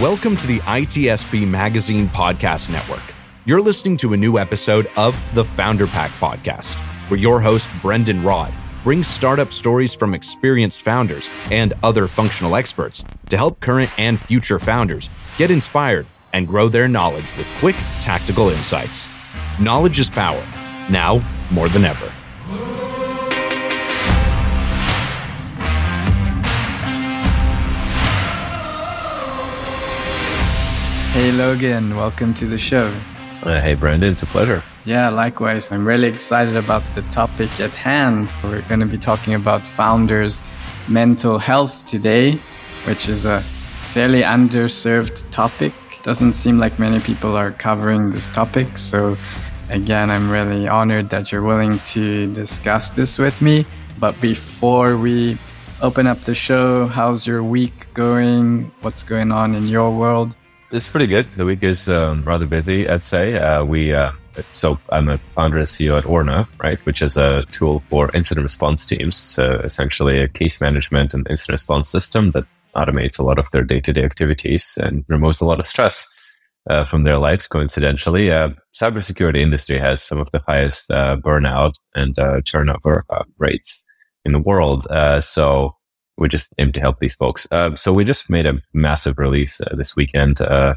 Welcome to the ITSP Magazine Podcast Network. You're listening to a new episode of the Founder Pack Podcast, where your host, Brendon Rod, brings startup stories from experienced founders and other functional experts to help current and future founders get inspired and grow their knowledge with quick, tactical insights. Knowledge is power, now more than ever. Hey Logan, welcome to the show. Uh, hey Brendon, it's a pleasure. Yeah, likewise. I'm really excited about the topic at hand. We're going to be talking about founders' mental health today, which is a fairly underserved topic. Doesn't seem like many people are covering this topic. So, again, I'm really honored that you're willing to discuss this with me. But before we open up the show, how's your week going? What's going on in your world? It's pretty good. The week is um, rather busy, I'd say. Uh, we uh, so I'm a founder and CEO at Orna, right, which is a tool for incident response teams. So essentially a case management and incident response system that automates a lot of their day-to-day activities and removes a lot of stress uh, from their lives. Coincidentally, uh, cybersecurity industry has some of the highest uh, burnout and uh, turnover uh, rates in the world. so we just aim to help these folks. Uh, so we just made a massive release uh, this weekend, uh,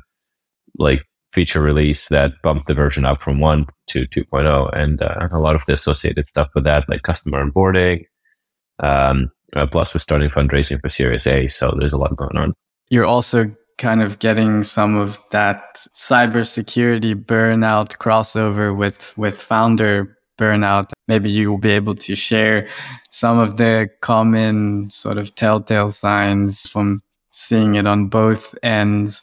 like feature release that bumped the version up from one to 2.0 and uh, a lot of the associated stuff with that, like customer onboarding. Um, uh, plus we're starting fundraising for Series A. So there's a lot going on. You're also kind of getting some of that cybersecurity burnout crossover with, with founder burnout. Maybe you will be able to share some of the common sort of telltale signs from seeing it on both ends.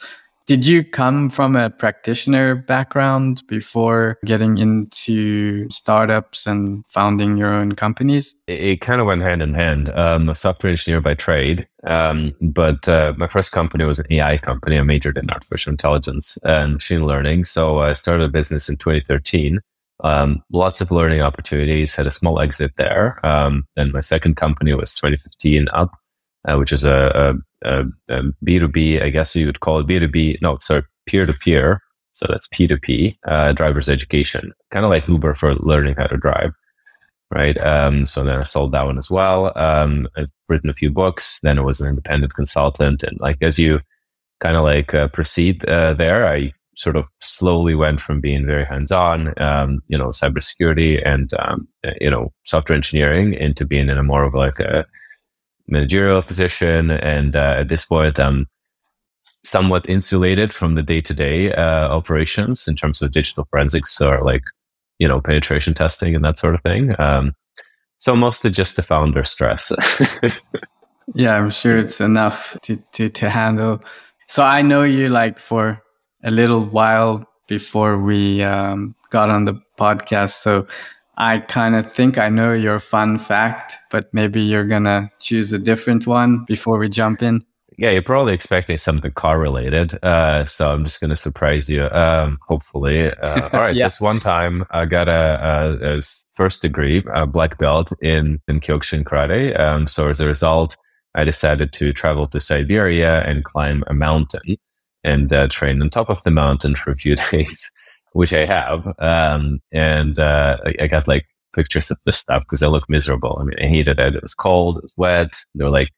Did you come from a practitioner background before getting into startups and founding your own companies? It, it kind of went hand in hand. I'm a software engineer by trade, um, but uh, my first company was an AI company. I majored in artificial intelligence and machine learning. So I started a business in 2013 um, lots of learning opportunities, had a small exit there. Um, then my second company was 2015 up, uh, which is a a, a, a B2B, I guess you would call it B2B. No, sorry, peer to peer. So that's P2P, uh, driver's education, kind of like Uber for learning how to drive. Right. Um, so then I sold that one as well. Um, I've written a few books. Then I was an independent consultant. And like, as you kind of like uh, proceed uh, there, I sort of slowly went from being very hands-on, um, you know, cybersecurity and um, you know software engineering into being in a more of like a managerial position. And uh, at this point, I'm somewhat insulated from the day-to-day uh, operations in terms of digital forensics or like you know penetration testing and that sort of thing. Um, so mostly just the founder stress. yeah, I'm sure it's enough to, to, to handle. So I know you like for a little while before we um, got on the podcast. So I kind of think I know your fun fact, but maybe you're going to choose a different one before we jump in. Yeah, you're probably expecting something car related. Uh, so I'm just going to surprise you, um, hopefully. Uh, all right. yeah. This one time I got a, a, a, first degree, a black belt in, in Kyokushin karate. Um, so as a result, I decided to travel to Siberia and climb a mountain and uh, train on top of the mountain for a few days, which I have. Um, and uh, I, I, got like pictures of this stuff because I look miserable. I mean, I hated it. It was cold, it was wet. There were like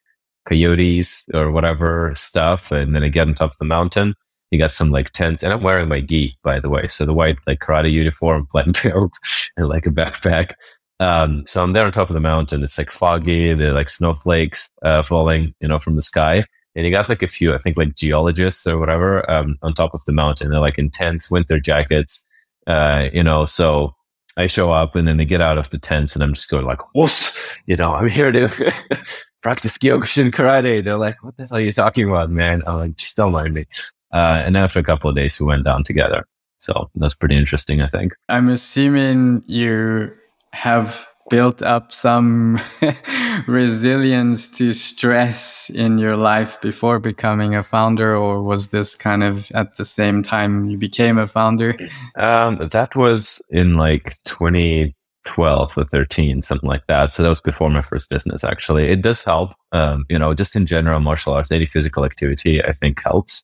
coyotes or whatever stuff. And then I get on top of the mountain. You got some like tents, and I'm wearing my gi, by the way. So the white like karate uniform, black belt, and like a backpack. Um, so I'm there on top of the mountain. It's like foggy. There are like snowflakes uh, falling, you know, from the sky and you got like a few, I think like geologists or whatever, um, on top of the mountain. They're like in tents, winter jackets, uh, you know, so I show up and then they get out of the tents and I'm just going like, whoosh, you know, I'm here to practice Kyokushin karate. They're like, what the hell are you talking about, man? I'm like, just don't mind me. Uh, and after a couple of days, we went down together. So that's pretty interesting, I think. I'm assuming you have built up some resilience to stress in your life before becoming a founder, or was this kind of at the same time you became a founder? Um, that was in like 2012 or 13, something like that. So that was before my first business, actually. It does help. Um, you know, just in general, martial arts, any physical activity, I think helps.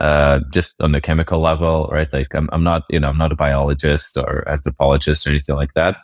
uh, just on the chemical level, right? Like I'm, I'm not, you know, I'm not a biologist or anthropologist or anything like that,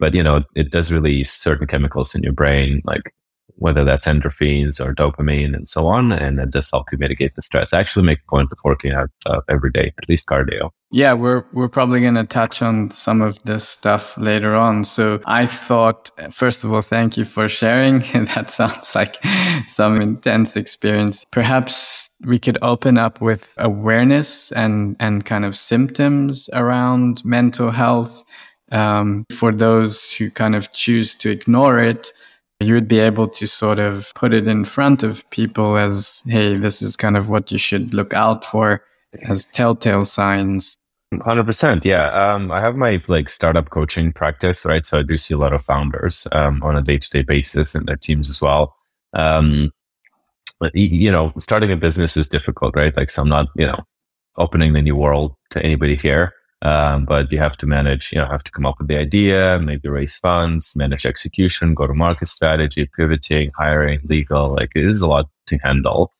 but you know, it does release certain chemicals in your brain, like whether that's endorphins or dopamine and so on. And it does help you mitigate the stress. I actually make a point of working out uh, every day, at least cardio. Yeah, we're we're probably going to touch on some of this stuff later on. So I thought, first of all, thank you for sharing. that sounds like some intense experience. Perhaps we could open up with awareness and and kind of symptoms around mental health. Um, for those who kind of choose to ignore it, you would be able to sort of put it in front of people as, hey, this is kind of what you should look out for as telltale signs. 100% yeah. Um, i have my like startup coaching practice right? So i do see a lot of founders um, on a day-to-day basis and their teams as well. Um, you know starting a business is difficult right? Like so i'm not you know opening the new world to anybody here um, but you have to manage, you know, have to come up with the idea, maybe raise funds, manage execution, go to market strategy, pivoting, hiring, legal. Like it is a lot to handle.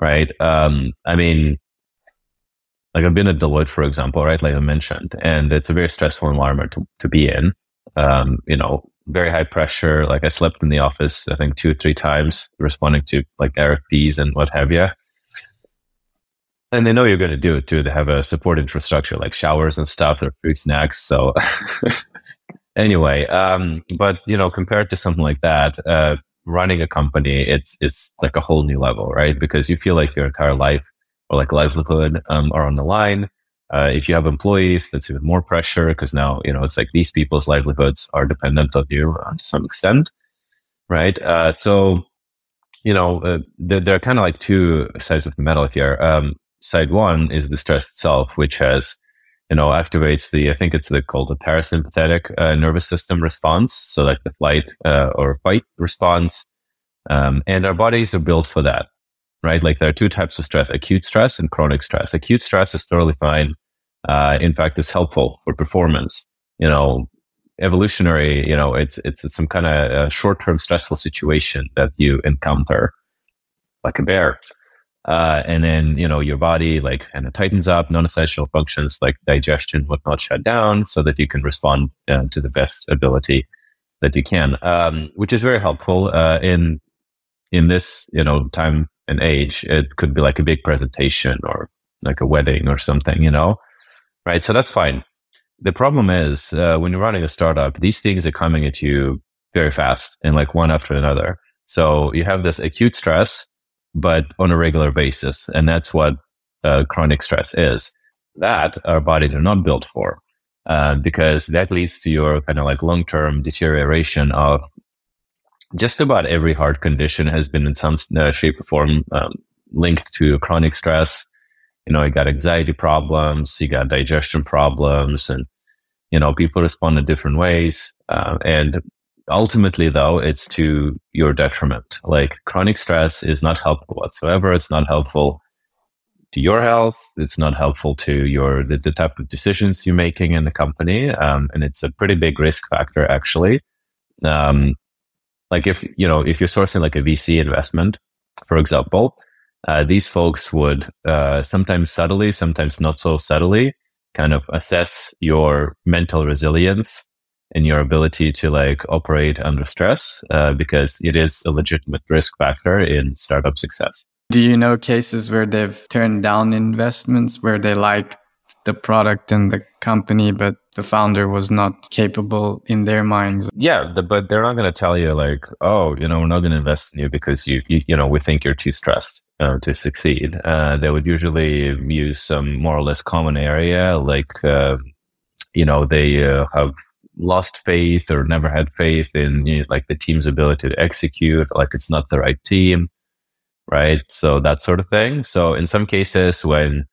Right. Um, I mean, like I've been at Deloitte, for example, right? Like I mentioned, and it's a very stressful environment to, to be in. Um, you know, very high pressure. Like I slept in the office, I think two or three times responding to like RFPs and what have you and they know you're going to do it too. They have a support infrastructure like showers and stuff, or free snacks. So anyway, um, but you know, compared to something like that, uh, running a company, it's it's like a whole new level, right? Because you feel like your entire life or like livelihood um, are on the line. Uh, if you have employees, that's even more pressure because now you know it's like these people's livelihoods are dependent on you uh, to some extent, right? Uh, so you know, uh, there, are kind of like two sides of the medal here. Um, side one is the stress itself, which has, you know, activates the, I think it's the called the parasympathetic uh, nervous system response. So like the flight uh, or fight response. Um, and our bodies are built for that, right? Like there are two types of stress, acute stress and chronic stress. Acute stress is totally fine. Uh, in fact, it's helpful for performance. You know, evolutionary, you know, it's, it's, it's some kind of uh, short-term stressful situation that you encounter like a bear uh, and then, you know, your body like kind of tightens up, non-essential functions like digestion, whatnot shut down so that you can respond uh, to the best ability that you can, um, which is very helpful, uh, in, in this, you know, time and age. It could be like a big presentation or like a wedding or something, you know, right? So that's fine. The problem is, uh, when you're running a startup, these things are coming at you very fast and like one after another. So you have this acute stress but on a regular basis. And that's what uh, chronic stress is. That our bodies are not built for, uh, because that leads to your kind of like long term deterioration of just about every heart condition has been in some uh, shape or form um, linked to chronic stress. You know, you got anxiety problems, you got digestion problems, and you know people respond in different ways. Uh, and ultimately though it's to your detriment. Like chronic stress is not helpful whatsoever. It's not helpful to your health. It's not helpful to your the, the type of decisions you're making in the company. Um, and it's a pretty big risk factor actually. Um, like if you know if you're sourcing like a vc investment for example uh, these folks would uh, sometimes subtly sometimes not so subtly kind of assess your mental resilience in your ability to like operate under stress uh, because it is a legitimate risk factor in startup success. Do you know cases where they've turned down investments where they like the product and the company, but the founder was not capable in their minds? Yeah, the, but they're not going to tell you like, oh, you know, we're not going to invest in you because you, you, you know, we think you're too stressed. Uh, to succeed, uh, they would usually use some more or less common area, like uh, you know they uh, have lost faith or never had faith in you know, like the team's ability to execute, like it's not the right team, right? So that sort of thing. So in some cases, when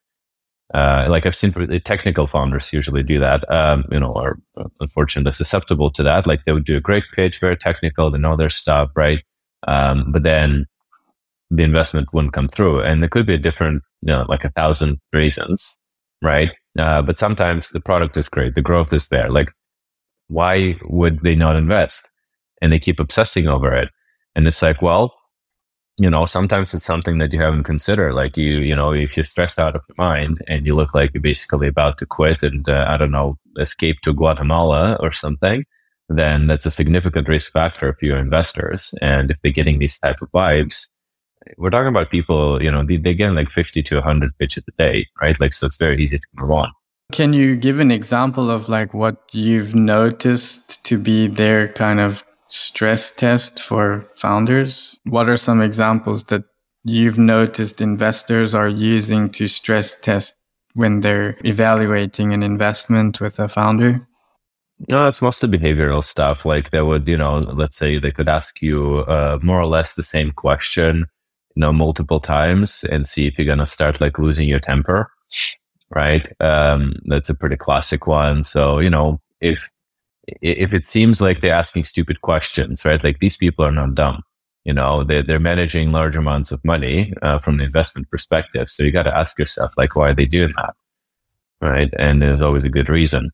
uh, like I've seen technical founders usually do that, um, you know, are unfortunately susceptible to that. Like they would do a great pitch, very technical, they know their stuff, right? Um, but then the investment wouldn't come through, and there could be a different, you know, like a thousand reasons, right? Uh, but sometimes the product is great, the growth is there. Like why would they not invest? And they keep obsessing over it. And it's like, well, you know, sometimes it's something that you haven't considered. Like you, you know, if you're stressed out of your mind and you look like you're basically about to quit and uh, I don't know, escape to Guatemala or something, then that's a significant risk factor for your investors. And if they're getting these type of vibes, we're talking about people, you know, they, they get like 50 to 100 pitches a day, right? Like, so it's very easy to move on. Can you give an example of like what you've noticed to be their kind of stress test for founders? What are some examples that you've noticed investors are using to stress test when they're evaluating an investment with a founder? No, it's mostly behavioral stuff. Like they would, you know, let's say they could ask you uh, more or less the same question, you know, multiple times and see if you're going to start like losing your temper. Right. Um, that's a pretty classic one. So, you know, if, if it seems like they're asking stupid questions, right? Like these people are not dumb. You know, they're, they're managing large amounts of money uh, from the investment perspective. So you got to ask yourself, like, why are they doing that? Right. And there's always a good reason.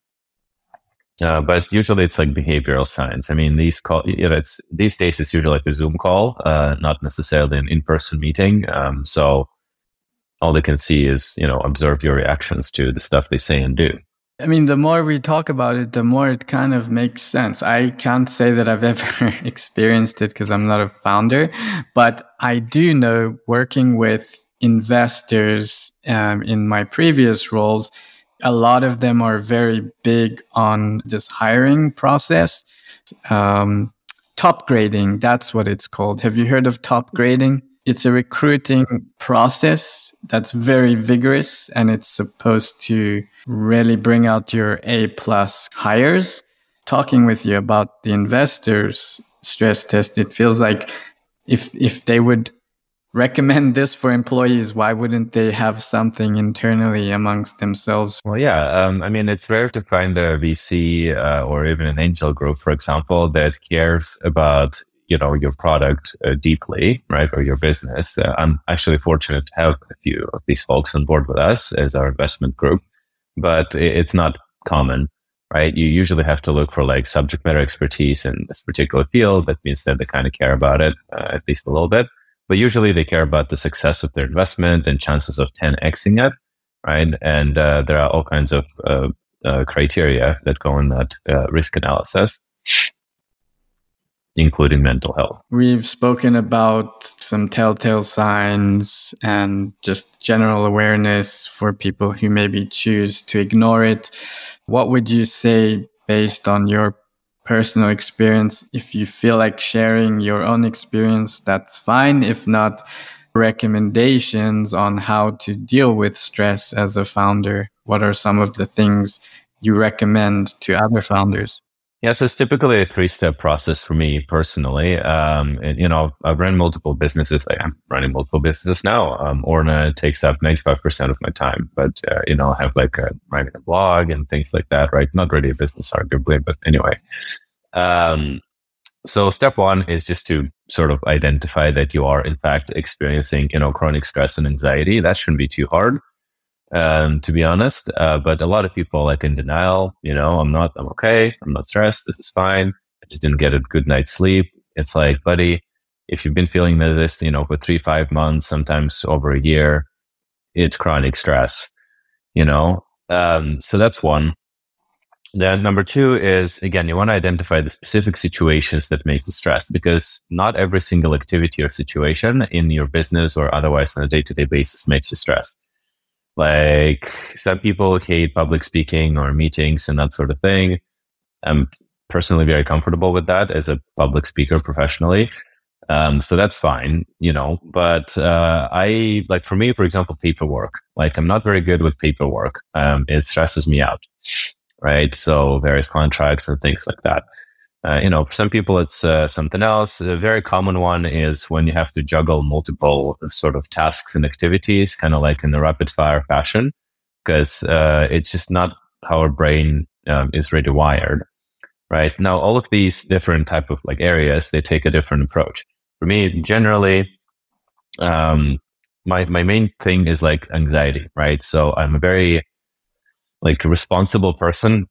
Uh, but usually it's like behavioral science. I mean, these call, you know, it's these days it's usually like a Zoom call, uh, not necessarily an in-person meeting. Um, so all they can see is, you know, observe your reactions to the stuff they say and do. I mean, the more we talk about it, the more it kind of makes sense. I can't say that I've ever experienced it because I'm not a founder, but I do know working with investors um, in my previous roles a lot of them are very big on this hiring process. Um, top grading, that's what it's called. Have you heard of top grading? It's a recruiting process that's very vigorous and it's supposed to really bring out your A plus hires. Talking with you about the investors stress test, it feels like if if they would recommend this for employees, why wouldn't they have something internally amongst themselves? Well, yeah. Um, I mean, it's rare to find a VC uh, or even an angel group, for example, that cares about you know your product uh, deeply, right, or your business. Uh, I'm actually fortunate to have a few of these folks on board with us as our investment group, but it's not common. Right. You usually have to look for like subject matter expertise in this particular field. That means that they kind of care about it, uh, at least a little bit but usually they care about the success of their investment and chances of 10xing it, right? And uh, there are all kinds of uh, uh, criteria that go in that risk analysis, including mental health. We've spoken about some telltale signs and just general awareness for people who maybe choose to ignore it. What would you say based on your personal experience. If you feel like sharing your own experience, that's fine. If not, recommendations on how to deal with stress as a founder. What are some of the things you recommend to other founders? Yeah, so it's typically a three-step process for me personally. Um, and, you know, I've run multiple businesses. Like I'm running multiple businesses now. Um, Orna takes up 95% of my time, but, uh, you know, I have like a, writing a blog and things like that, right? Not really a business arguably, but anyway. Um, so step one is just to sort of identify that you are in fact experiencing, you know, chronic stress and anxiety. That shouldn't be too hard um, to be honest. Uh, but a lot of people like in denial, you know, I'm not, I'm okay. I'm not stressed. This is fine. I just didn't get a good night's sleep. It's like, buddy, if you've been feeling this, you know, for three, five months, sometimes over a year, it's chronic stress, you know? Um, so that's one. Then number two is again, you want to identify the specific situations that make you stressed because not every single activity or situation in your business or otherwise on a day to day basis makes you stressed. Like some people hate public speaking or meetings and that sort of thing. I'm personally very comfortable with that as a public speaker professionally. Um, so that's fine, you know, but, uh, I like for me, for example, paperwork, like I'm not very good with paperwork. Um, it stresses me out, right? So various contracts and things like that. Uh, you know, for some people, it's uh, something else. A very common one is when you have to juggle multiple sort of tasks and activities, kind of like in the rapid fire fashion, because uh, it's just not how our brain um, is really wired. Right now, all of these different type of like areas, they take a different approach. For me, generally, um, my my main thing is like anxiety. Right, so I'm a very like responsible person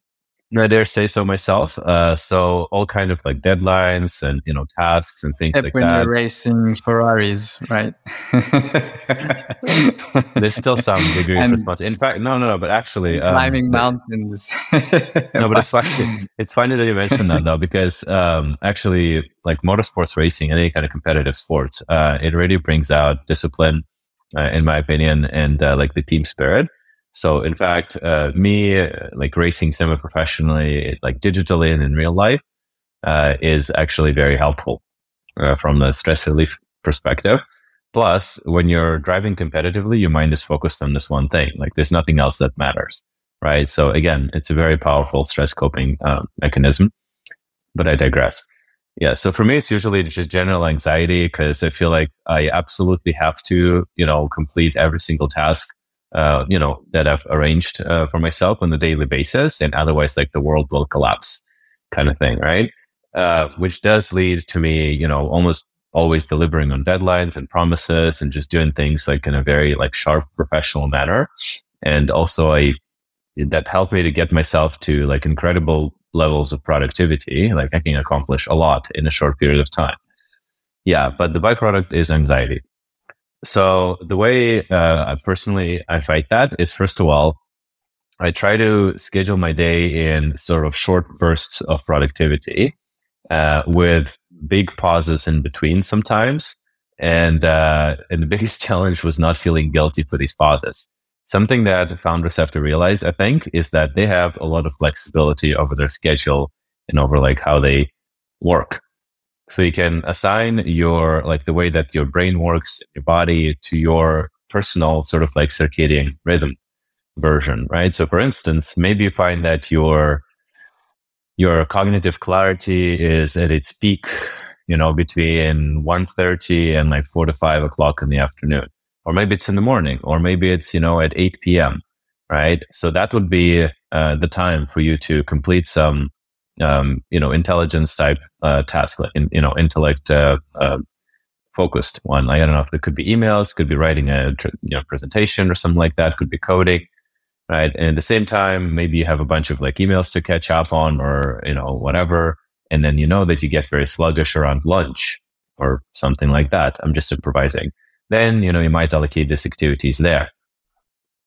I dare say so myself. Uh, so all kind of like deadlines and you know tasks and things Except like when that. you're racing Ferraris, right? There's still some degree of responsibility. In fact, no, no, no. But actually, um, climbing mountains. no, but it's funny. It's funny that you mentioned that though, because um, actually, like motorsports racing, any kind of competitive sports, uh, it really brings out discipline, uh, in my opinion, and uh, like the team spirit. So in fact, uh, me uh, like racing semi-professionally, like digitally and in real life, uh, is actually very helpful uh, from the stress relief perspective. Plus, when you're driving competitively, your mind is focused on this one thing. Like there's nothing else that matters, right? So again, it's a very powerful stress coping uh, mechanism. But I digress. Yeah. So for me, it's usually just general anxiety because I feel like I absolutely have to, you know, complete every single task uh, you know, that I've arranged uh, for myself on a daily basis. And otherwise, like the world will collapse kind of thing, right? Uh, which does lead to me, you know, almost always delivering on deadlines and promises and just doing things like in a very like sharp professional manner. And also I, that helped me to get myself to like incredible levels of productivity. Like I can accomplish a lot in a short period of time. Yeah. But the byproduct is anxiety. So the way uh, personally I fight that is first of all, I try to schedule my day in sort of short bursts of productivity uh, with big pauses in between sometimes. And, uh, and the biggest challenge was not feeling guilty for these pauses. Something that founders have to realize, I think, is that they have a lot of flexibility over their schedule and over like how they work. So you can assign your, like the way that your brain works, your body to your personal sort of like circadian rhythm version, right? So for instance, maybe you find that your, your cognitive clarity is at its peak, you know, between 1.30 and like four to five o'clock in the afternoon. Or maybe it's in the morning, or maybe it's, you know, at 8 p.m., right? So that would be uh, the time for you to complete some um, you know, intelligence type uh, task, like you know, intellect uh, uh, focused one. Like, I don't know if it could be emails, could be writing a you know presentation or something like that, could be coding, right? And at the same time, maybe you have a bunch of like emails to catch up on, or you know, whatever, and then you know that you get very sluggish around lunch or something like that. I'm just improvising. Then you know you might allocate these activities there.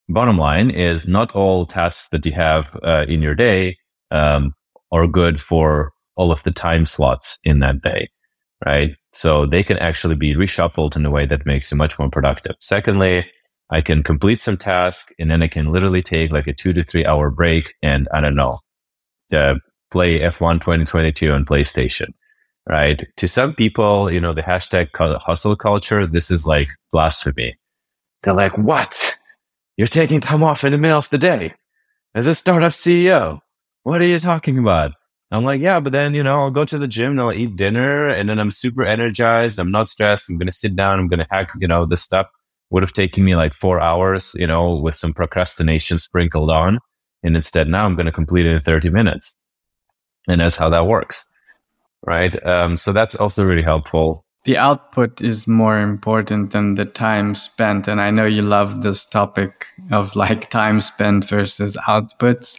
Bottom line is not all tasks that you have uh, in your day um, are good for all of the time slots in that day, right? So they can actually be reshuffled in a way that makes you much more productive. Secondly, I can complete some task and then I can literally take like a two to three hour break and I don't know, uh, play F1 2022 on PlayStation, right? To some people, you know, the hashtag hustle culture, this is like blasphemy. They're like, what? You're taking time off in the middle of the day as a startup CEO what are you talking about? I'm like, yeah, but then, you know, I'll go to the gym and I'll eat dinner and then I'm super energized. I'm not stressed. I'm going to sit down. I'm going to hack, you know, this stuff would have taken me like four hours, you know, with some procrastination sprinkled on. And instead now I'm going to complete it in 30 minutes. And that's how that works. Right. Um, so that's also really helpful the output is more important than the time spent and i know you love this topic of like time spent versus outputs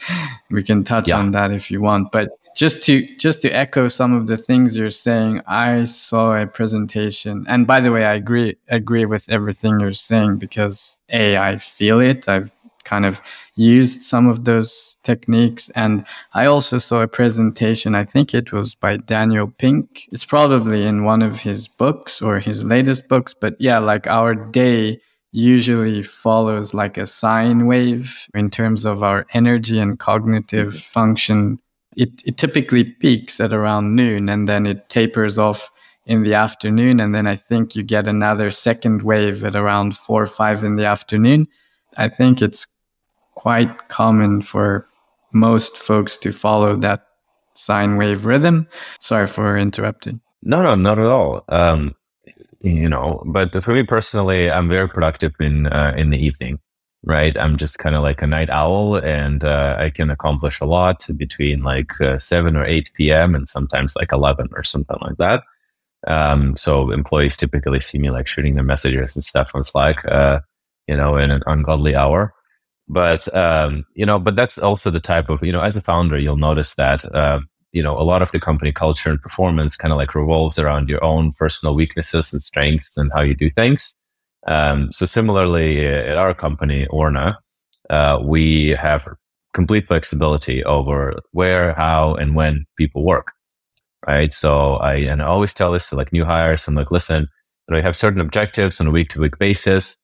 we can touch yeah. on that if you want but just to just to echo some of the things you're saying i saw a presentation and by the way i agree agree with everything you're saying because a i feel it i've kind of used some of those techniques. And I also saw a presentation, I think it was by Daniel Pink. It's probably in one of his books or his latest books. But yeah, like our day usually follows like a sine wave in terms of our energy and cognitive mm-hmm. function. It, it typically peaks at around noon and then it tapers off in the afternoon. And then I think you get another second wave at around four or five in the afternoon. I think it's quite common for most folks to follow that sine wave rhythm. Sorry for interrupting. No, no, not at all. Um, you know, but for me personally, I'm very productive in uh, in the evening. Right, I'm just kind of like a night owl, and uh, I can accomplish a lot between like uh, seven or eight p.m. and sometimes like eleven or something like that. Um, so employees typically see me like shooting their messages and stuff on Slack, uh, you know, in an ungodly hour. But, um, you know, but that's also the type of, you know, as a founder, you'll notice that, uh, you know, a lot of the company culture and performance kind of like revolves around your own personal weaknesses and strengths and how you do things. Um, so similarly at our company, Orna, uh, we have complete flexibility over where, how, and when people work. Right. So I, and I always tell this to like new hires. I'm like, listen, you have certain objectives on a week to week basis.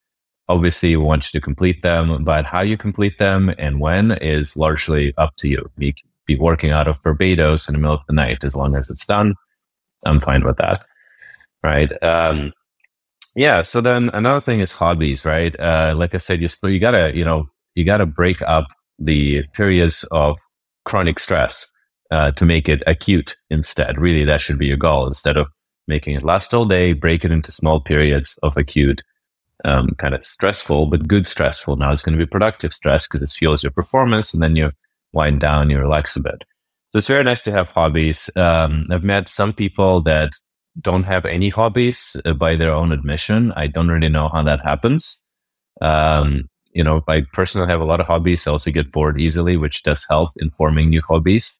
Obviously, we want you to complete them, but how you complete them and when is largely up to you. You can be working out of Barbados in the middle of the night as long as it's done. I'm fine with that. Right. Um, yeah. So then another thing is hobbies, right? Uh, like I said, you, you gotta, you know, you gotta break up the periods of chronic stress uh, to make it acute instead. Really, that should be your goal instead of making it last all day, break it into small periods of acute, um, kind of stressful, but good stressful. Now it's going to be productive stress because it fuels your performance and then you wind down, you relax a bit. So it's very nice to have hobbies. Um, I've met some people that don't have any hobbies uh, by their own admission. I don't really know how that happens. Um, you know, I personally have a lot of hobbies. I also get bored easily, which does help in forming new hobbies.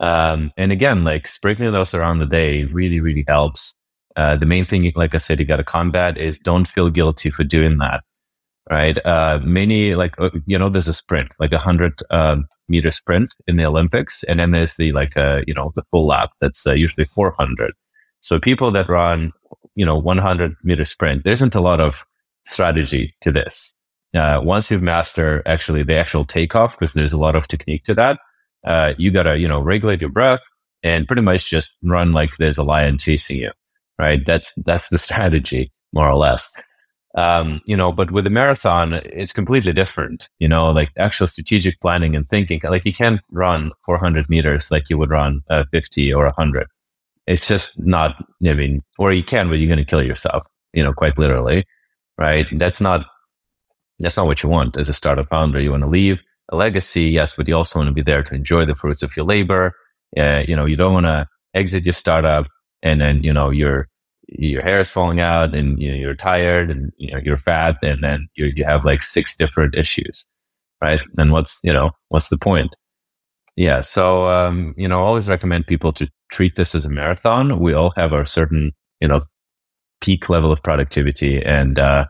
Um, and again, like sprinkling those around the day really, really helps. Uh, the main thing, like I said, you got to combat is don't feel guilty for doing that. Right. Uh, many like, uh, you know, there's a sprint, like a hundred, um, meter sprint in the Olympics. And then there's the, like, uh, you know, the full lap that's uh, usually 400. So people that run, you know, 100 meter sprint, there isn't a lot of strategy to this uh, once you've mastered actually the actual takeoff, because there's a lot of technique to that, uh, you gotta, you know, regulate your breath and pretty much just run like there's a lion chasing you, right? That's, that's the strategy, more or less. Um, you know, but with the marathon, it's completely different, you know, like actual strategic planning and thinking, like you can't run 400 meters like you would run uh, 50 or 100. It's just not, I mean, or you can, but you're going to kill yourself, you know, quite literally, right? That's not that's not what you want as a startup founder. You want to leave a legacy, yes, but you also want to be there to enjoy the fruits of your labor. Uh, you know, you don't want to exit your startup and then, you know, your, your hair is falling out and you know, you're tired and you know, you're fat and then you, you have like six different issues, right? And what's, you know, what's the point? Yeah. So, um, you know, I always recommend people to treat this as a marathon. We all have our certain, you know, peak level of productivity and, uh,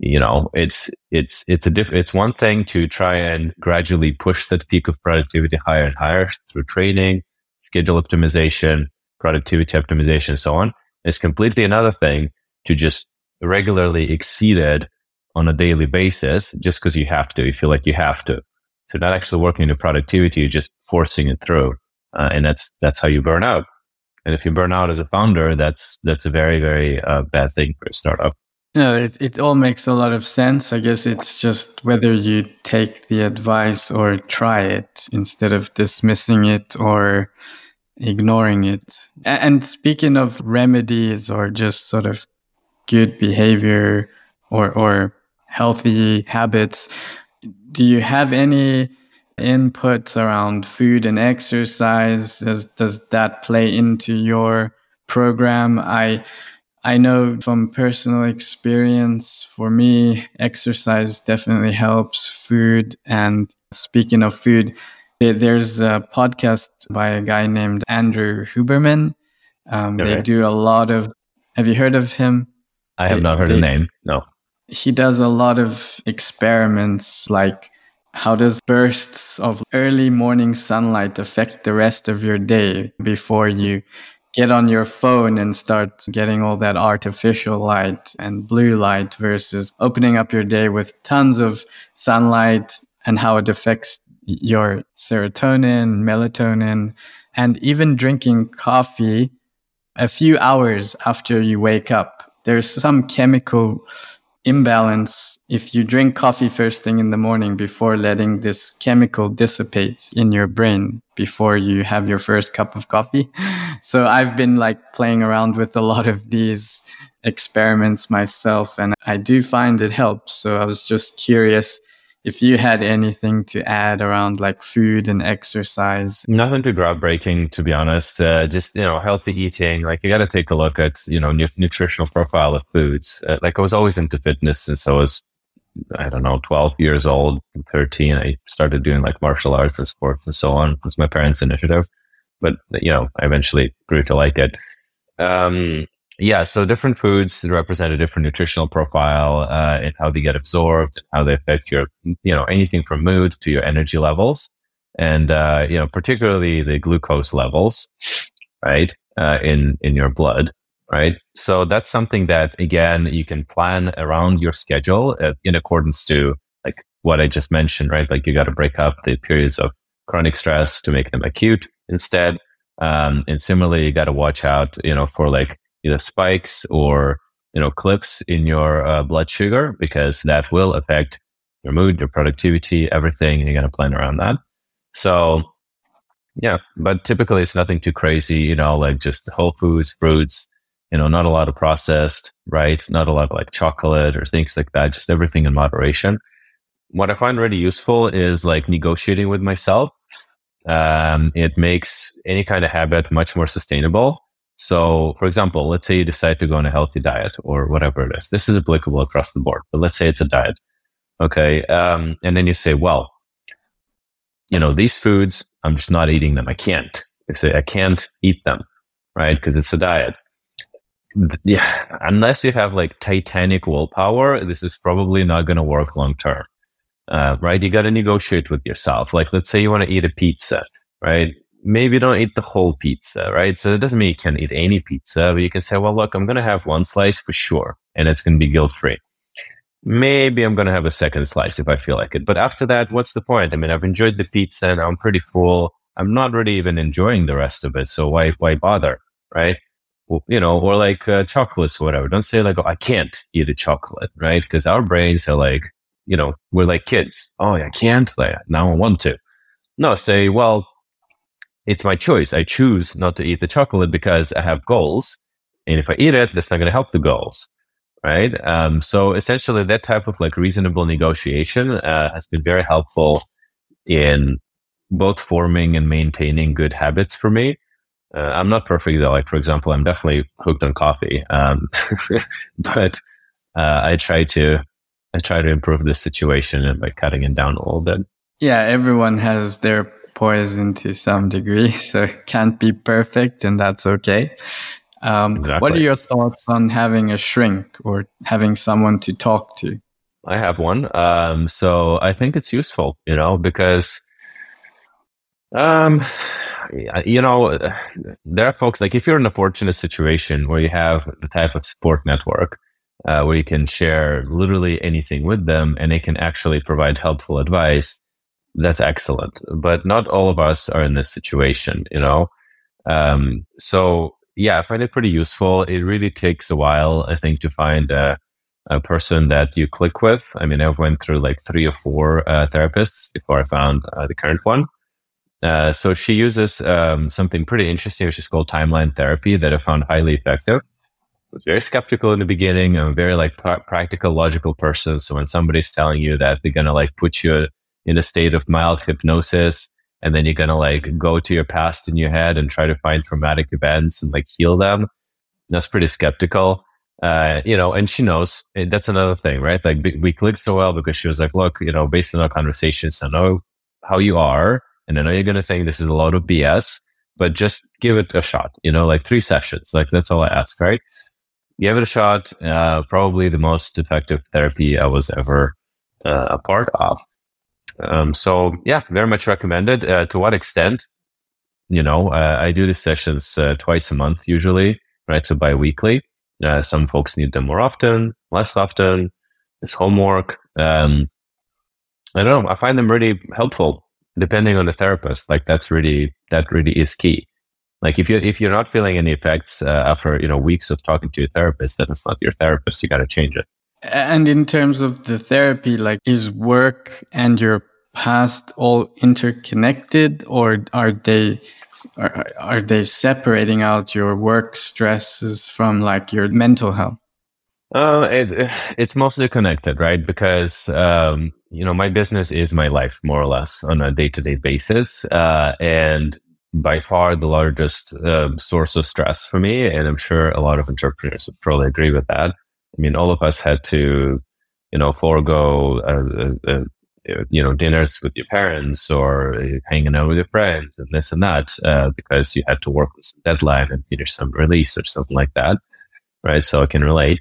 you know, it's, it's, it's a diff, it's one thing to try and gradually push that peak of productivity higher and higher through training, schedule optimization, productivity optimization, and so on. It's completely another thing to just regularly exceed it on a daily basis just because you have to. You feel like you have to. So not actually working in the productivity, you're just forcing it through. Uh, and that's, that's how you burn out. And if you burn out as a founder, that's, that's a very, very uh, bad thing for a startup. No, it, it all makes a lot of sense. I guess it's just whether you take the advice or try it instead of dismissing it or ignoring it. And speaking of remedies or just sort of good behavior or, or healthy habits, do you have any inputs around food and exercise? Does, does that play into your program? I I know from personal experience, for me, exercise definitely helps food. And speaking of food, there's a podcast by a guy named Andrew Huberman. Um, okay. They do a lot of, have you heard of him? I have they, not heard they, the name. No. He does a lot of experiments like how does bursts of early morning sunlight affect the rest of your day before you get on your phone and start getting all that artificial light and blue light versus opening up your day with tons of sunlight and how it affects your serotonin, melatonin, and even drinking coffee a few hours after you wake up. There's some chemical imbalance if you drink coffee first thing in the morning before letting this chemical dissipate in your brain before you have your first cup of coffee. So I've been like playing around with a lot of these experiments myself and I do find it helps. So I was just curious if you had anything to add around like food and exercise? Nothing too groundbreaking to be honest. Uh, just you know healthy eating. Like you got to take a look at you know nutritional profile of foods. Uh, like i was always into fitness since i was I don't know, 12 years old, 13, I started doing like martial arts and sports and so on. It was my parents' initiative, but you know, I eventually grew to like it. Um, yeah, so different foods represent a different nutritional profile uh, and how they get absorbed, how they affect your, you know, anything from mood to your energy levels, and uh, you know, particularly the glucose levels, right, uh, in in your blood, right. So that's something that again you can plan around your schedule uh, in accordance to like what I just mentioned, right. Like you got to break up the periods of chronic stress to make them acute instead. Um, and similarly, you got to watch out, you know, for like either spikes or you know clips in your uh, blood sugar because that will affect your mood, your productivity, everything. You're going to plan around that. So yeah, but typically it's nothing too crazy. You know, like just whole foods, fruits. You know, not a lot of processed, right? Not a lot of like chocolate or things like that. Just everything in moderation. What I find really useful is like negotiating with myself. Um, it makes any kind of habit much more sustainable so, for example, let's say you decide to go on a healthy diet or whatever it is. This is applicable across the board, but let's say it's a diet. Okay. Um, and then you say, well, you know, these foods, I'm just not eating them. I can't. You say, I can't eat them, right? Because it's a diet. Yeah. Unless you have like titanic willpower, this is probably not going to work long term. Uh, right? You got to negotiate with yourself. Like, let's say you want to eat a pizza, right? Maybe don't eat the whole pizza, right? So it doesn't mean you can't eat any pizza, but you can say, well, look, I'm going to have one slice for sure, and it's going to be guilt free. Maybe I'm going to have a second slice if I feel like it. But after that, what's the point? I mean, I've enjoyed the pizza and I'm pretty full. I'm not really even enjoying the rest of it. So why, why bother? Right. Well, you know, or like uh, chocolates or whatever. Don't say like, oh, I can't eat a chocolate, right? Because our brains are like, you know, we're like kids. Oh, I can't. Like, now I want to. No, say, well, it's my choice. I choose not to eat the chocolate because I have goals. And if I eat it, that's not going to help the goals. Right. Um, so essentially that type of like reasonable negotiation, uh, has been very helpful in both forming and maintaining good habits for me. Uh, I'm not perfect though. Like, for example, I'm definitely hooked on coffee. Um, but, uh, I try to, I try to improve the situation by cutting it down a little bit. Yeah. Everyone has their poison to some degree, so it can't be perfect, and that's okay. Um, exactly. What are your thoughts on having a shrink or having someone to talk to? I have one. Um, so I think it's useful, you know, because, um, you know, there are folks like if you're in a fortunate situation where you have the type of support network uh, where you can share literally anything with them and they can actually provide helpful advice, that's excellent. But not all of us are in this situation, you know? Um, so yeah, I find it pretty useful. It really takes a while, I think, to find a, a person that you click with. I mean, I've went through like three or four uh, therapists before I found uh, the current one. Uh, so she uses um, something pretty interesting, which is called timeline therapy that I found highly effective. I very skeptical in the beginning. I'm a very like pr- practical, logical person. So when somebody's telling you that they're going to like put you in a state of mild hypnosis. And then you're going to like go to your past in your head and try to find traumatic events and like heal them. That's pretty skeptical. Uh, you know, and she knows eh, that's another thing, right? Like we clicked so well because she was like, look, you know, based on our conversations, I know how you are. And I know you're going to think this is a lot of BS, but just give it a shot, you know, like three sessions. Like that's all I ask, right? Give it a shot. Uh, probably the most effective therapy I was ever uh, a part of. Um, so yeah, very much recommended. Uh, to what extent? You know, uh, I do the sessions uh, twice a month usually, right? So bi-weekly. Uh, some folks need them more often, less often. It's homework. Um, I don't know. I find them really helpful depending on the therapist. Like that's really, that really is key. Like if you if you're not feeling any effects uh, after you know weeks of talking to a therapist, then it's not your therapist. You got to change it. And in terms of the therapy, like is work and your past all interconnected or are they are, are they separating out your work stresses from like your mental health? Uh, it, it's mostly connected, right? Because, um, you know, my business is my life more or less on a day to day basis. Uh, and by far the largest uh, source of stress for me. And I'm sure a lot of entrepreneurs would probably agree with that. I mean, all of us had to, you know, forego, uh, uh, uh you know, dinners with your parents or hanging out with your friends and this and that, because you had to work with some deadline and finish some release or something like that. Right. So I can relate.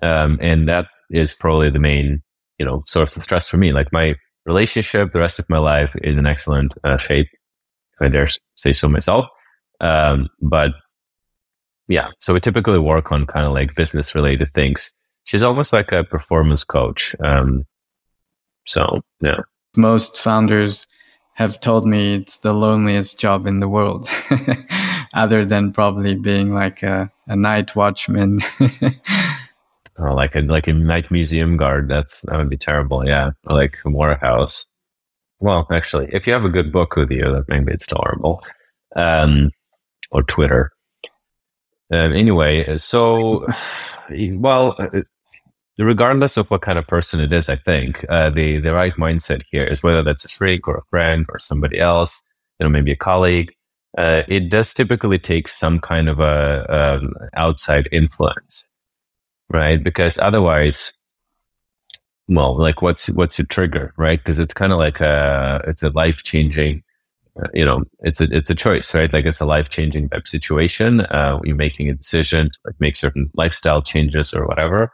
Um, and that is probably the main, you know, source of stress for me. Like my relationship, the rest of my life is in excellent shape. I dare say so myself. Um, but yeah, so we typically work on kind of like business related things. She's almost like a performance coach. Um, so yeah, most founders have told me it's the loneliest job in the world, other than probably being like a, a night watchman. or like a like a night museum guard. That's that would be terrible. Yeah, or like a warehouse. Well, actually, if you have a good book with you, that maybe it's tolerable. Um, or Twitter. Um, anyway, so well, uh, regardless of what kind of person it is, I think uh, the the right mindset here is whether that's a shrink or a friend or somebody else, you know, maybe a colleague. Uh, it does typically take some kind of a um, outside influence, right? Because otherwise, well, like what's what's your trigger, right? Because it's kind of like a it's a life changing uh, you know, it's a it's a choice, right? Like it's a life changing type situation. Uh, you're making a decision to like make certain lifestyle changes or whatever,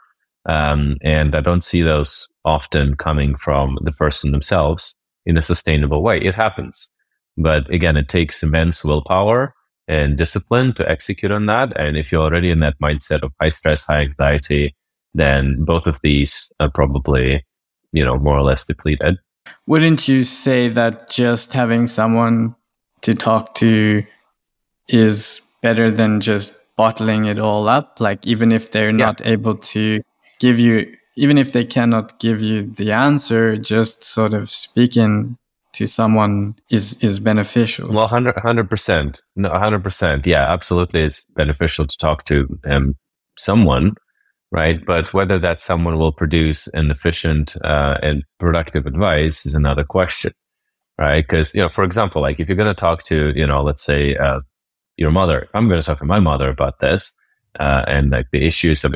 um, and I don't see those often coming from the person themselves in a sustainable way. It happens, but again, it takes immense willpower and discipline to execute on that. And if you're already in that mindset of high stress, high anxiety, then both of these are probably, you know, more or less depleted. Wouldn't you say that just having someone to talk to is better than just bottling it all up? Like, even if they're yeah. not able to give you, even if they cannot give you the answer, just sort of speaking to someone is is beneficial. Well, 100 percent, no, hundred percent, yeah, absolutely, it's beneficial to talk to um, someone right? But whether that someone will produce an efficient uh, and productive advice is another question, right? Because you know, for example, like if you're going to talk to, you know, let's say uh, your mother, I'm going to talk to my mother about this, uh, and like the issues of,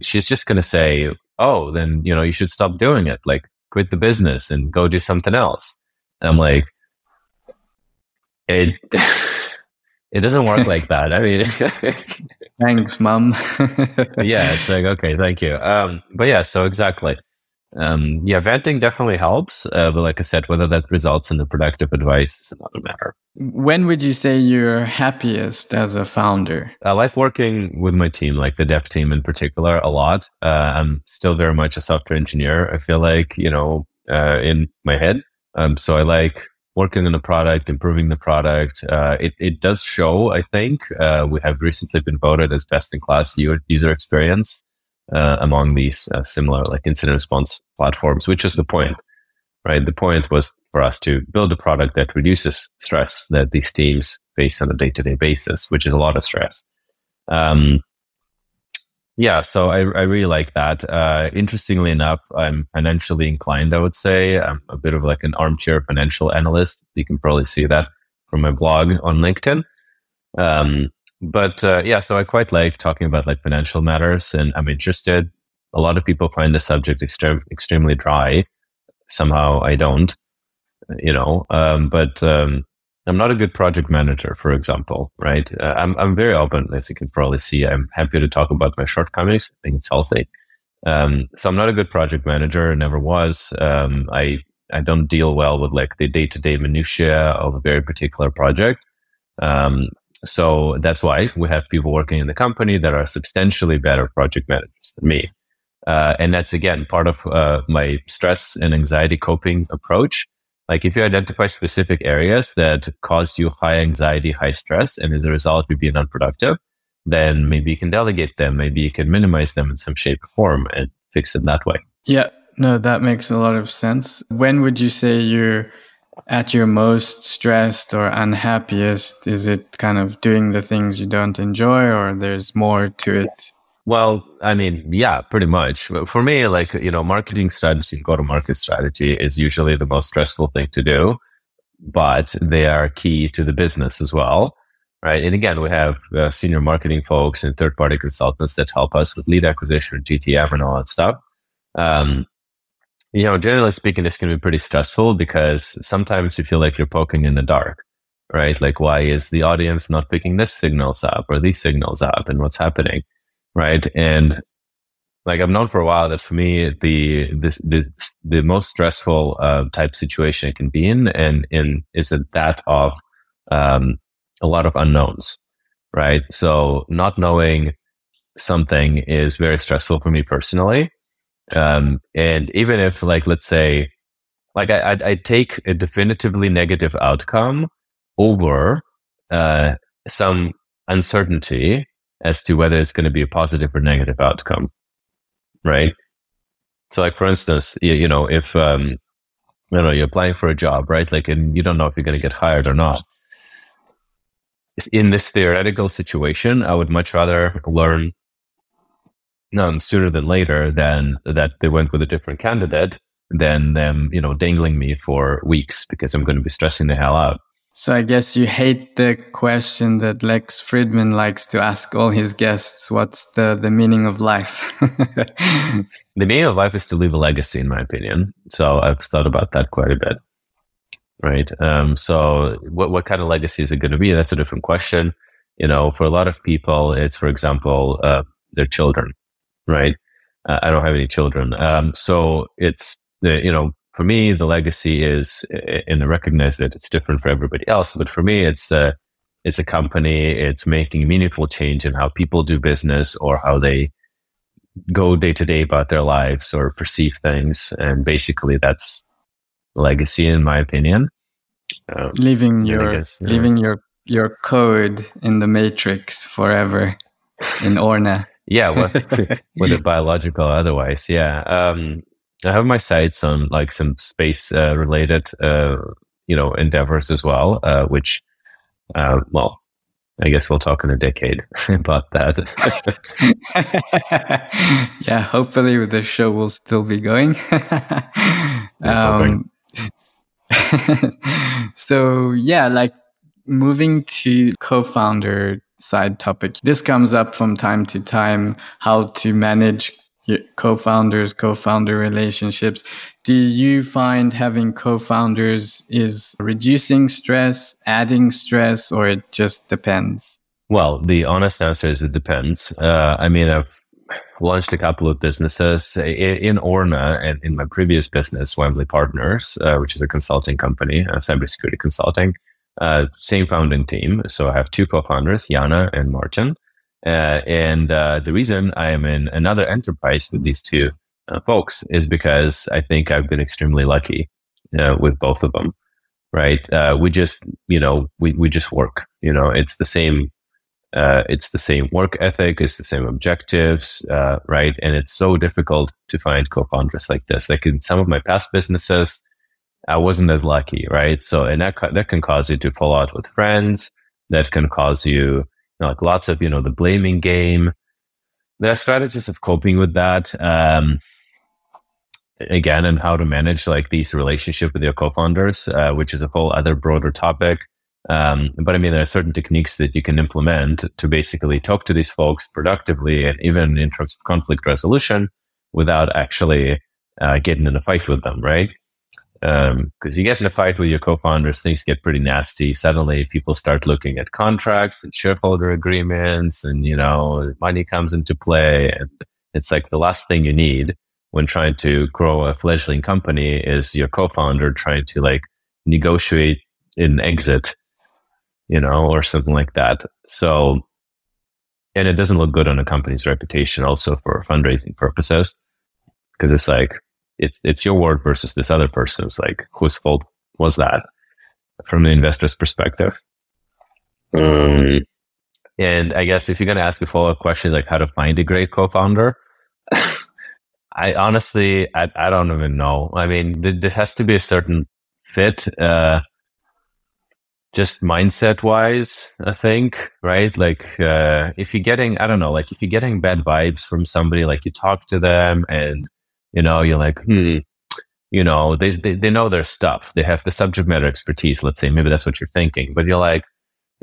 she's just going to say, "Oh, then you know, you should stop doing it. Like, quit the business and go do something else." And I'm like, it. it doesn't work like that. I mean, thanks, mom. yeah, it's like okay, thank you. Um, but yeah, so exactly. Um, yeah, venting definitely helps. Uh, but like I said, whether that results in the productive advice is another matter. When would you say you're happiest as a founder? I like working with my team, like the dev team in particular, a lot. Uh, I'm still very much a software engineer. I feel like, you know, uh, in my head. Um, so I like working on the product, improving the product. Uh, it, it does show, I think. Uh, we have recently been voted as best in class user experience uh, among these uh, similar like incident response platforms, which is the point, right? The point was for us to build a product that reduces stress that these teams face on a day to day basis, which is a lot of stress. Um, yeah, so I, I really like that. Uh, interestingly enough, I'm financially inclined, I would say. I'm a bit of like an armchair financial analyst. You can probably see that from my blog on LinkedIn. Um, but uh, yeah, so I quite like talking about like financial matters and I'm interested. A lot of people find the subject extreme, extremely dry. Somehow I don't, you know, um, but um, I'm not a good project manager, for example, right? Uh, I'm, I'm very open, as you can probably see. I'm happy to talk about my shortcomings. I think it's healthy. Um, so I'm not a good project manager, never was. Um, I, I don't deal well with like the day to day minutiae of a very particular project. Um, so that's why we have people working in the company that are substantially better project managers than me. Uh, and that's again part of uh, my stress and anxiety coping approach like if you identify specific areas that caused you high anxiety, high stress, and as a result you being unproductive, then maybe you can delegate them. Maybe you can minimize them in some shape or form and fix it that way. Yeah, no, that makes a lot of sense. When would you say you're at your most stressed or unhappiest? Is it kind of doing the things you don't enjoy or there's more to it? Well, I mean, yeah, pretty much. For me, like, you know, marketing strategy, go to market strategy is usually the most stressful thing to do, but they are key to the business as well. Right. And again, we have uh, senior marketing folks and third party consultants that help us with lead acquisition, GTM and all that stuff. Um, you know, generally speaking, this can be pretty stressful because sometimes you feel like you're poking in the dark, right? Like, why is the audience not picking this signals up or these signals up and what's happening? Right. And like I've known for a while that for me, the, this, the, the most stressful, uh, type situation it can be in and in is that of, um, a lot of unknowns, right? So not knowing something is very stressful for me personally. Um, and even if like, let's say, like I, I'd, I'd take a definitively negative outcome over, uh, some uncertainty as to whether it's going to be a positive or negative outcome. Right. So like, for instance, you, you know, if, um, you know, you're applying for a job, right? Like, and you don't know if you're going to get hired or not. In this theoretical situation, I would much rather learn um, sooner than later than that they went with a different candidate than them, you know, dangling me for weeks because I'm going to be stressing the hell out. So I guess you hate the question that Lex Fridman likes to ask all his guests: What's the the meaning of life? the meaning of life is to leave a legacy, in my opinion. So I've thought about that quite a bit. Right. Um, so what what kind of legacy is it going to be? That's a different question. You know, for a lot of people, it's for example uh, their children right? Uh, I don't have any children. Um, so it's you know, for me, the legacy is, and I recognize that it's different for everybody else, but for me, it's a, it's a company. It's making meaningful change in how people do business or how they go day to day about their lives or perceive things. And basically that's legacy, in my opinion. Um, leaving your, guess, leaving your, your code in the matrix forever in Orna yeah, whether biological or otherwise. Yeah. Um, I have my sights on like some space uh, related, uh, you know, endeavors as well, uh, which, uh, well, I guess we'll talk in a decade about that. yeah, hopefully this show will still be going. um, so yeah, like moving to co-founder side topic. This comes up from time to time how to manage co-founders co-founder relationships do you find having co-founders is reducing stress adding stress or it just depends well the honest answer is it depends uh, i mean i've launched a couple of businesses in, in orna and in my previous business wembley partners uh, which is a consulting company uh, cybersecurity consulting uh, same founding team. So I have two co-founders, Jana and Martin. Uh, and uh, the reason I am in another enterprise with these two uh, folks is because I think I've been extremely lucky uh, with both of them. Right? Uh, we just, you know, we we just work. You know, it's the same. it's the same work ethic. It's the same objectives. right? And it's so difficult to find co-founders like this. Like in some of my past businesses, I wasn't as lucky, right? So, and that, that can cause you to fall out with friends. That can cause you, like lots of, you know, the blaming game. There are strategies of coping with that. Um, again, and how to manage like these relationship with your co-founders, uh, which is a whole other broader topic. Um, but I mean, there are certain techniques that you can implement to basically talk to these folks productively and even in terms of conflict resolution without actually uh, getting in a fight with them, right? Because um, you get in a fight with your co-founders, things get pretty nasty. Suddenly, people start looking at contracts and shareholder agreements, and you know, money comes into play, and it's like the last thing you need when trying to grow a fledgling company is your co-founder trying to like negotiate an exit, you know, or something like that. So, and it doesn't look good on a company's reputation, also for fundraising purposes, because it's like it's it's your word versus this other person's. Like, whose fault was that from the investor's perspective? Um, and I guess if you're going to ask a follow up question like how to find a great co-founder, I honestly I, I don't even know. I mean, there, there has to be a certain fit. Uh, just mindset wise, I think, right? Like, uh, if you're getting, I don't know, like if you're getting bad vibes from somebody, like you talk to them and you know, you're like, hmm, you know, they, they, they know their stuff. They have the subject matter expertise. Let's say maybe that's what you're thinking, but you're like,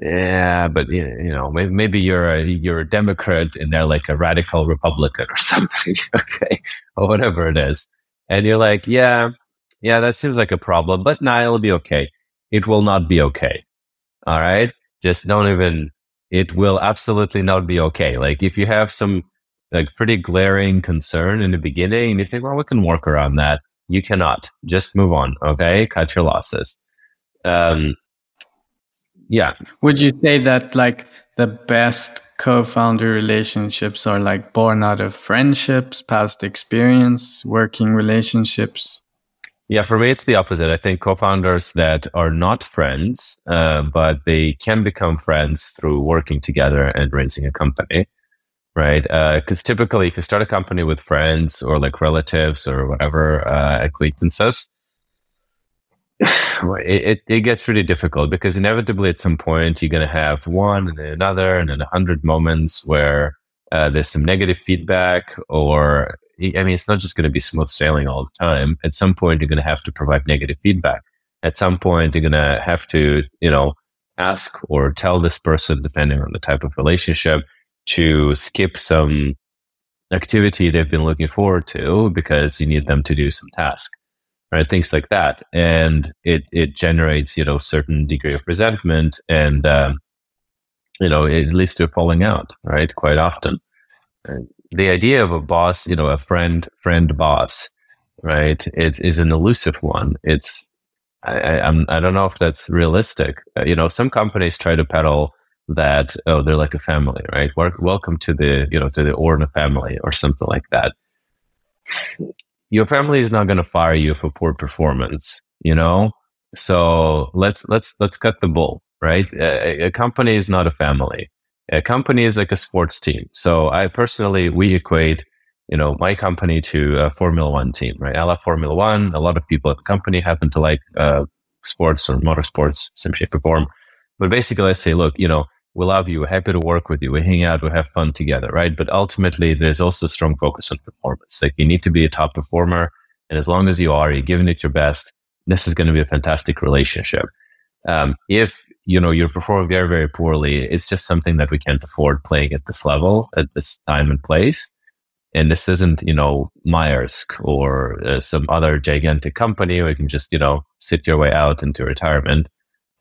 yeah, but you know, maybe, maybe you're a you're a Democrat and they're like a radical Republican or something, okay, or whatever it is. and you're like, yeah, yeah, that seems like a problem, but nah, it'll be okay. It will not be okay. All right. Just don't even, it will absolutely not be okay. Like if you have some like pretty glaring concern in the beginning and you think, well, we can work around that. You cannot just move on. Okay. Cut your losses. Um, yeah. Would you say that like the best co-founder relationships are like born out of friendships, past experience, working relationships? Yeah, for me, it's the opposite. I think co-founders that are not friends, uh, but they can become friends through working together and raising a company, right? Because uh, typically, if you start a company with friends or like relatives or whatever uh, acquaintances, it, it, it gets really difficult because inevitably at some point you're going to have one and then another and then a hundred moments where uh, there's some negative feedback or I mean, it's not just going to be smooth sailing all the time. At some point, you're going to have to provide negative feedback. At some point, you're going to have to, you know, ask or tell this person, depending on the type of relationship, to skip some activity they've been looking forward to because you need them to do some task right? Things like that. And it, it generates, you know, certain degree of resentment and, um, you know, it leads to falling out, right? Quite often. The idea of a boss, you know, a friend, friend boss, right? It is an elusive one. It's, I, I'm, I don't know if that's realistic. Uh, you know, some companies try to peddle that, oh, they're like a family, right? welcome to the, you know, to the Orna family or something like that your family is not going to fire you for poor performance, you know? So let's, let's, let's cut the bull, right? A, a, company is not a family. A company is like a sports team. So I personally, we equate, you know, my company to a Formula One team, right? I love Formula One. A lot of people at the company happen to like, uh, sports or motorsports, some shape or form. But basically I say, look, you know, we love you. We're happy to work with you. We hang out. We have fun together, right? But ultimately, there's also strong focus on performance. Like you need to be a top performer. And as long as you are, you're giving it your best. This is going to be a fantastic relationship. Um, if you know you're performing very, very poorly, it's just something that we can't afford playing at this level at this time and place. And this isn't, you know, Maersk or uh, some other gigantic company where you can just, you know, sit your way out into retirement.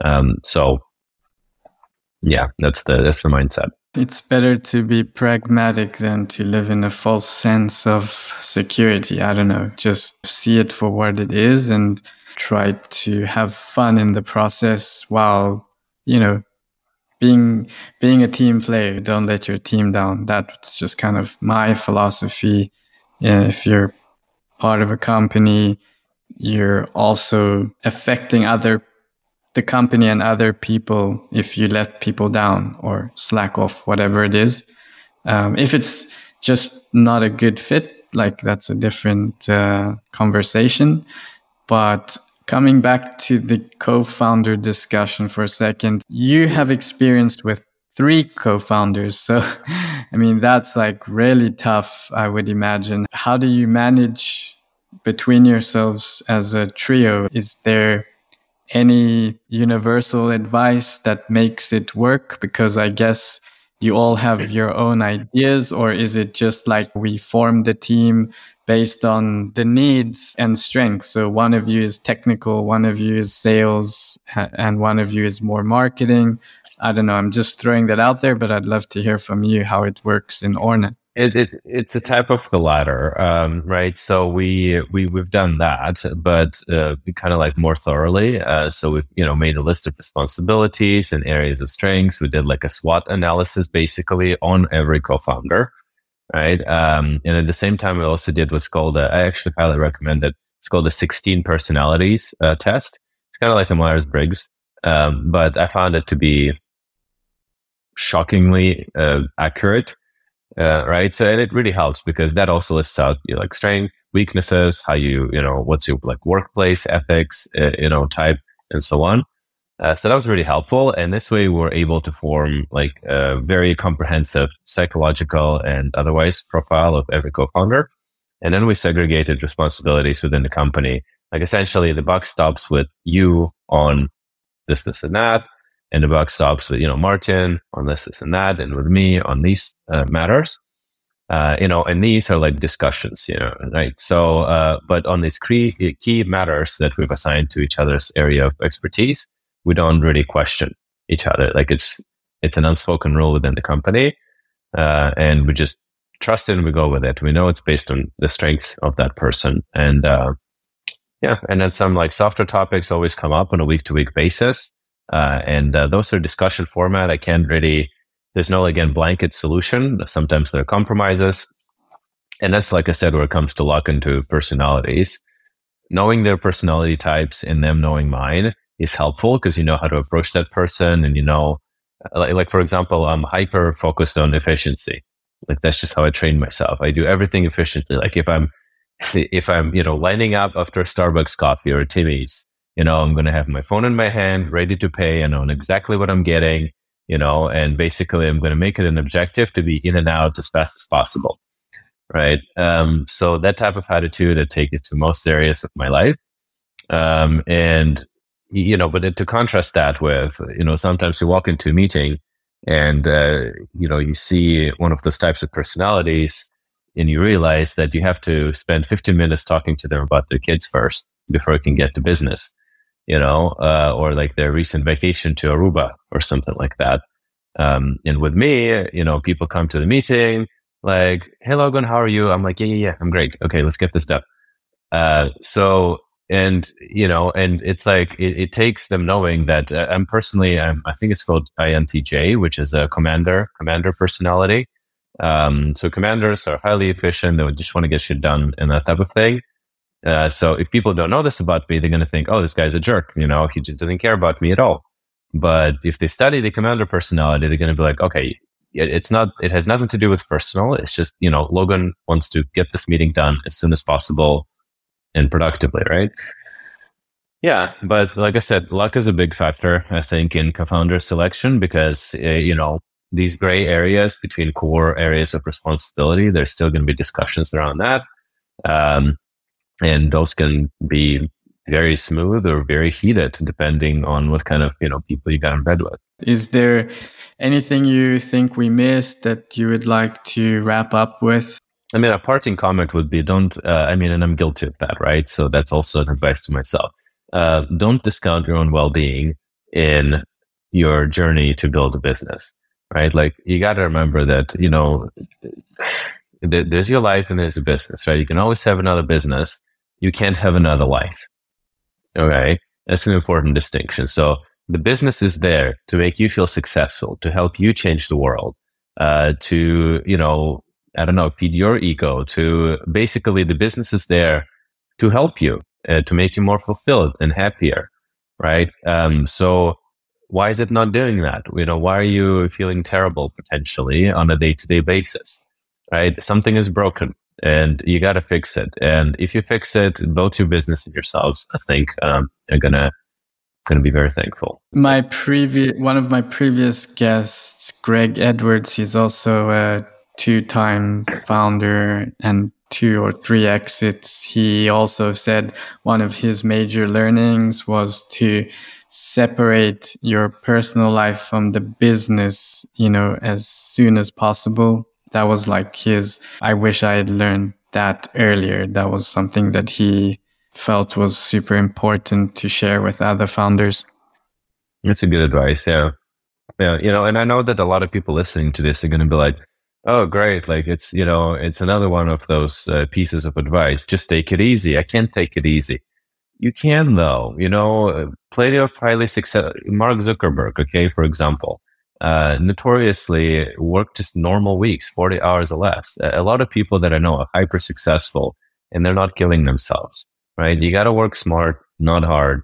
Um, so yeah, that's the that's the mindset. It's better to be pragmatic than to live in a false sense of security. I don't know, just see it for what it is and try to have fun in the process while, you know, being being a team player. Don't let your team down. That's just kind of my philosophy. Yeah, if you're part of a company, you're also affecting other the company and other people if you let people down or slack off, whatever it is. Um, if it's just not a good fit, like that's a different uh, conversation. But coming back to the co founder discussion for a second, you have experienced with three co founders. So, I mean, that's like really tough, I would imagine. How do you manage between yourselves as a trio? Is there any universal advice that makes it work? Because I guess you all have your own ideas, or is it just like we form the team based on the needs and strengths? So one of you is technical, one of you is sales, and one of you is more marketing. I don't know. I'm just throwing that out there, but I'd love to hear from you how it works in Orna. It, it, it's a type of the latter, um, right? So we we we've done that, but uh, kind of like more thoroughly. Uh, so we've you know made a list of responsibilities and areas of strengths. We did like a SWOT analysis basically on every co-founder, right? Um, and at the same time, we also did what's called a, I actually highly recommend it. It's called the 16 personalities uh, test. It's kind of like a Myers Briggs, um, but I found it to be shockingly uh, accurate uh, right? So, and it really helps because that also lists out you know, like strength, weaknesses, how you, you know, what's your like workplace ethics, uh, you know, type and so on. Uh, so that was really helpful. And this way we were able to form like a very comprehensive psychological and otherwise profile of every co-founder. And then we segregated responsibilities within the company. Like essentially the buck stops with you on this, this and that and the buck stops with you know Martin on this, this, and that, and with me on these uh, matters. Uh, you know, and these are like discussions, you know, right? So, uh, but on these key, key matters that we've assigned to each other's area of expertise, we don't really question each other. Like it's, it's an unspoken rule within the company. Uh, and we just trust it and we go with it. We know it's based on the strengths of that person. And, uh, yeah. And then some like softer topics always come up on a week to week basis. Uh, and uh, those are discussion format. I can't really, there's no, again, blanket solution. Sometimes there are compromises. And that's, like I said, where it comes to lock into personalities. Knowing their personality types and them knowing mine is helpful because you know how to approach that person and you know, like, like for example, I'm hyper focused on efficiency. Like that's just how I train myself. I do everything efficiently. Like if I'm, if I'm, you know, lining up after a Starbucks coffee or Timmy's, you know, I'm going to have my phone in my hand, ready to pay. I know exactly what I'm getting, you know, and basically I'm going to make it an objective to be in and out as fast as possible. Right. Um, so that type of attitude, I take it to most areas of my life. Um, and, you know, but to contrast that with, you know, sometimes you walk into a meeting and, uh, you know, you see one of those types of personalities and you realize that you have to spend 15 minutes talking to them about their kids first before you can get to business you know, uh, or like their recent vacation to Aruba or something like that. Um, and with me, you know, people come to the meeting like, Hey, Logan, how are you? I'm like, yeah, yeah, yeah, I'm great. Okay. Let's get this done. Uh, so, and, you know, and it's like, it, it takes them knowing that uh, I'm personally, I'm, I think it's called INTJ, which is a commander, commander personality. Um, so commanders are highly efficient. They just want to get shit done and that type of thing. Uh, so if people don't know this about me, they're going to think, oh, this guy's a jerk. You know, he just doesn't care about me at all. But if they study the commander personality, they're going to be like, okay, it's not, it has nothing to do with personal. It's just, you know, Logan wants to get this meeting done as soon as possible and productively, right? Yeah. But like I said, luck is a big factor, I think, in co-founder selection because, uh, you know, these gray areas between core areas of responsibility, there's still going to be discussions around that. Um, and those can be very smooth or very heated depending on what kind of you know people you got in bed with. Is there anything you think we missed that you would like to wrap up with? I mean a parting comment would be don't uh, i mean and i'm guilty of that right? So that's also an advice to myself. Uh, don't discount your own well-being in your journey to build a business right? Like you got to remember that you know there's your life and there's a business right? You can always have another business you can't have another life. Okay. That's an important distinction. So the business is there to make you feel successful, to help you change the world, uh, to, you know, I don't know, feed your ego, to basically the business is there to help you, uh, to make you more fulfilled and happier. Right. Um, so why is it not doing that? You know, why are you feeling terrible potentially on a day to day basis? Right. Something is broken and you got to fix it. And if you fix it, both your business and yourselves, I think, um, are gonna gonna be very thankful. My previous one of my previous guests, Greg Edwards, he's also a two-time founder and two or three exits. He also said one of his major learnings was to separate your personal life from the business, you know, as soon as possible that was like his i wish i had learned that earlier. That was something that he felt was super important to share with other founders. That's a good advice yeah. Yeah you know and i know that a lot of people listening to this are going to be like oh great like it's you know it's another one of those uh, pieces of advice. Just take it easy. I can't take it easy. You can though you know plenty of highly successful mark zuckerberg okay for example uh, notoriously work just normal weeks, 40 hours or less. A lot of people that I know are hyper successful and they're not killing themselves, right? You got to work smart, not hard.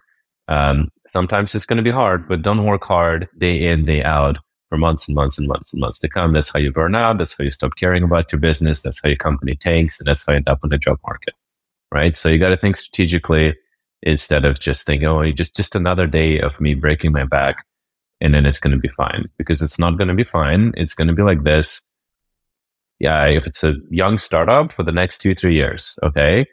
Um, sometimes it's going to be hard, but don't work hard day in, day out for months and months and months and months to come. That's how you burn out. That's how you stop caring about your business. That's how your company tanks. And that's how you end up on the job market, right? So you got to think strategically instead of just thinking, oh, just, just another day of me breaking my back and then it's going to be fine because it's not going to be fine. It's going to be like this. Yeah. If it's a young startup for the next two, three years. Okay.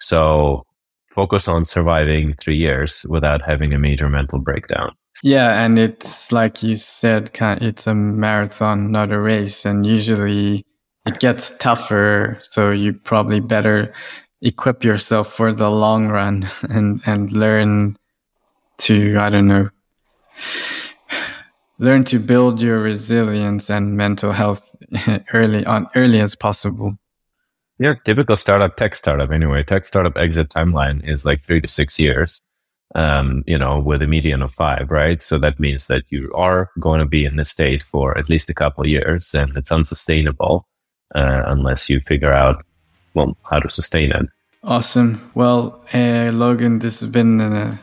So focus on surviving three years without having a major mental breakdown. Yeah. And it's like you said, it's a marathon, not a race. And usually it gets tougher. So you probably better equip yourself for the long run and, and learn to, I don't know, learn to build your resilience and mental health early on, early as possible. Yeah, typical startup, tech startup anyway. Tech startup exit timeline is like three to six years, um, you know, with a median of five, right? So that means that you are going to be in this state for at least a couple of years and it's unsustainable uh, unless you figure out, well, how to sustain it. Awesome. Well, uh, Logan, this has been an uh,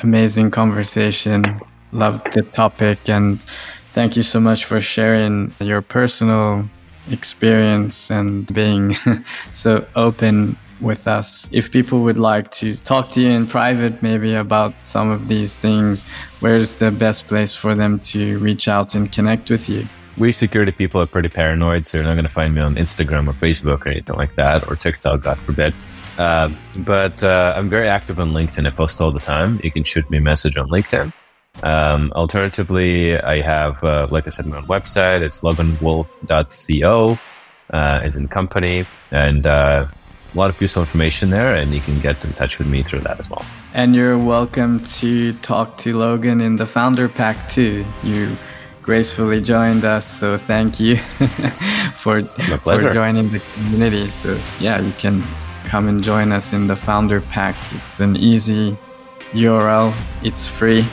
amazing conversation. Loved the topic and thank you so much for sharing your personal experience and being so open with us. If people would like to talk to you in private, maybe about some of these things, where's the best place for them to reach out and connect with you? We security people are pretty paranoid, so you're not going to find me on Instagram or Facebook or anything like that, or TikTok, God forbid. Uh, but uh, I'm very active on LinkedIn. I post all the time. You can shoot me a message on LinkedIn. Um, alternatively, I have, uh, like I said, my own website. It's loganwolfe.co. Uh, it's in company and uh, a lot of useful information there, and you can get in touch with me through that as well. And you're welcome to talk to Logan in the Founder Pack too. You gracefully joined us, so thank you for for joining the community. So yeah, you can come and join us in the Founder Pack. It's an easy URL. It's free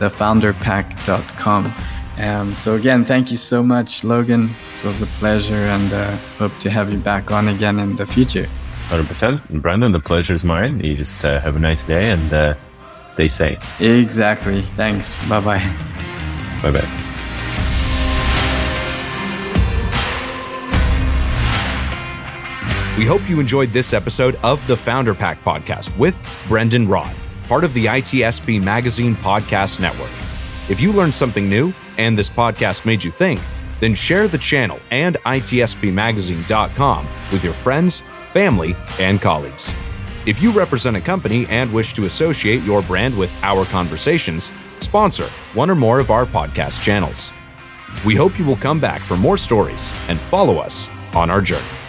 thefounderpack.com. Um, so again, thank you so much, Logan. It was a pleasure, and uh, hope to have you back on again in the future. 100%. Brendon, the pleasure is mine. You just uh, have a nice day and uh, stay safe. Exactly. Thanks. Bye bye. Bye bye. We hope you enjoyed this episode of the Founder Pack podcast with Brendon Rod part of the ITSP Magazine Podcast Network. If you learned something new and this podcast made you think, then share the channel and itspmagazine.com with your friends, family, and colleagues. If you represent a company and wish to associate your brand with our conversations, sponsor one or more of our podcast channels. We hope you will come back for more stories and follow us on our journey.